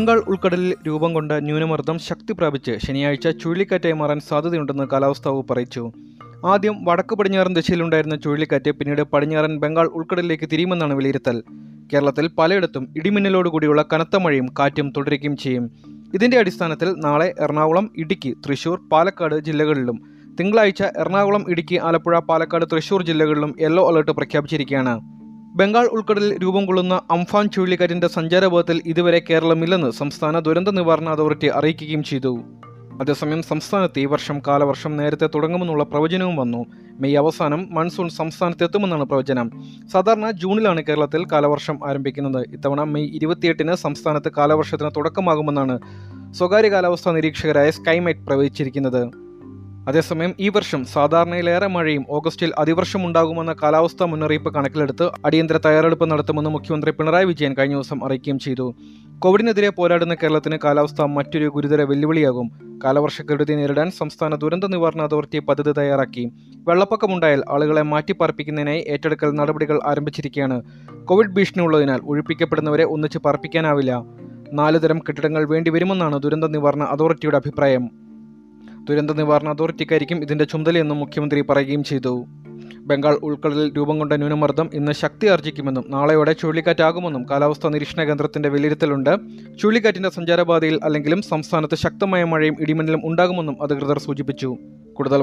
ബംഗാൾ ഉൾക്കടലിൽ രൂപം കൊണ്ട ന്യൂനമർദ്ദം ശക്തി പ്രാപിച്ച് ശനിയാഴ്ച ചുഴലിക്കാറ്റായി മാറാൻ സാധ്യതയുണ്ടെന്ന് കാലാവസ്ഥാ വകുപ്പ് അറിയിച്ചു. ആദ്യം വടക്ക് പടിഞ്ഞാറൻ ദിശയിലുണ്ടായിരുന്ന ചുഴലിക്കാറ്റ് പിന്നീട് പടിഞ്ഞാറൻ ബംഗാൾ ഉൾക്കടലിലേക്ക് തിരിയുമെന്നാണ് വിലയിരുത്തൽ. കേരളത്തിൽ പലയിടത്തും ഇടിമിന്നലോടുകൂടിയുള്ള കനത്ത മഴയും കാറ്റും തുടരുകയും ചെയ്യും. ഇതിന്റെ അടിസ്ഥാനത്തിൽ നാളെ എറണാകുളം ഇടുക്കി തൃശൂർ പാലക്കാട് ജില്ലകളിലും തിങ്കളാഴ്ച എറണാകുളം ഇടുക്കി ആലപ്പുഴ പാലക്കാട് തൃശൂർ ജില്ലകളിലും യെല്ലോ അലർട്ട് പ്രഖ്യാപിച്ചിരിക്കുകയാണ്. ബംഗാൾ ഉൾക്കടലിൽ രൂപം കൊള്ളുന്ന അംഫാൻ ചുഴലിക്കാറ്റിന്റെ സഞ്ചാരപഥത്തിൽ ഇതുവരെ കേരളമില്ലെന്ന് സംസ്ഥാന ദുരന്ത നിവാരണ അതോറിറ്റി അറിയിക്കുകയും ചെയ്തു. അതേസമയം സംസ്ഥാനത്ത് ഈ വർഷം കാലവർഷം നേരത്തെ തുടങ്ങുമെന്നുള്ള പ്രവചനവും വന്നു. മെയ് അവസാനം മൺസൂൺ സംസ്ഥാനത്തെത്തുമെന്നാണ് പ്രവചനം. സാധാരണ ജൂണിലാണ് കേരളത്തിൽ കാലവർഷം ആരംഭിക്കുന്നത്. ഇത്തവണ മെയ് ഇരുപത്തിയെട്ടിന് സംസ്ഥാനത്ത് കാലവർഷത്തിന് തുടക്കമാകുമെന്നാണ് സ്വകാര്യ കാലാവസ്ഥാ നിരീക്ഷകരായ സ്കൈമൈറ്റ് പ്രവചിച്ചിരിക്കുന്നത്. അതേസമയം ഈ വർഷം സാധാരണയിലേറെ മഴയും ഓഗസ്റ്റിൽ അതിവർഷം ഉണ്ടാകുമെന്ന കാലാവസ്ഥാ മുന്നറിയിപ്പ് കണക്കിലെടുത്ത് അടിയന്തര തയ്യാറെടുപ്പ് നടത്തുമെന്ന് മുഖ്യമന്ത്രി പിണറായി വിജയൻ കഴിഞ്ഞ ദിവസം അറിയിക്കുകയും ചെയ്തു. കോവിഡിനെതിരെ പോരാടുന്ന കേരളത്തിന് കാലാവസ്ഥ മറ്റൊരു ഗുരുതര വെല്ലുവിളിയാകും. കാലവർഷക്കെടുതി നേരിടാൻ സംസ്ഥാന ദുരന്ത നിവാരണ അതോറിറ്റി പദ്ധതി തയ്യാറാക്കി. വെള്ളപ്പൊക്കമുണ്ടായാൽ ആളുകളെ മാറ്റിപ്പാർപ്പിക്കുന്നതിനായി ഏറ്റെടുക്കൽ നടപടികൾ ആരംഭിച്ചിരിക്കുകയാണ്. കോവിഡ് ഭീഷണി ഉള്ളതിനാൽ ഒഴിപ്പിക്കപ്പെടുന്നവരെ ഒന്നിച്ച് പാർപ്പിക്കാനാവില്ല. നാലുതരം കെട്ടിടങ്ങൾ വേണ്ടിവരുമെന്നാണ് ദുരന്ത നിവാരണ അതോറിറ്റിയുടെ അഭിപ്രായം. ദുരന്ത നിവാരണ അതോറിറ്റിക്കായിരിക്കും ഇതിന്റെ ചുമതലയെന്നും മുഖ്യമന്ത്രി പറയുകയും ചെയ്തു. ബംഗാൾ ഉൾക്കടലിൽ രൂപം കൊണ്ട ന്യൂനമർദ്ദം ഇന്ന് ശക്തി ആർജിക്കുമെന്നും നാളെയോടെ ചുഴലിക്കാറ്റാകുമെന്നും കാലാവസ്ഥാ നിരീക്ഷണ കേന്ദ്രത്തിന്റെ വിലയിരുത്തലുണ്ട്. ചുഴലിക്കാറ്റിന്റെ സഞ്ചാരപാതയിൽ അല്ലെങ്കിലും സംസ്ഥാനത്ത് ശക്തമായ മഴയും ഇടിമിന്നലും ഉണ്ടാകുമെന്നും അധികൃതർ സൂചിപ്പിച്ചു. കൂടുതൽ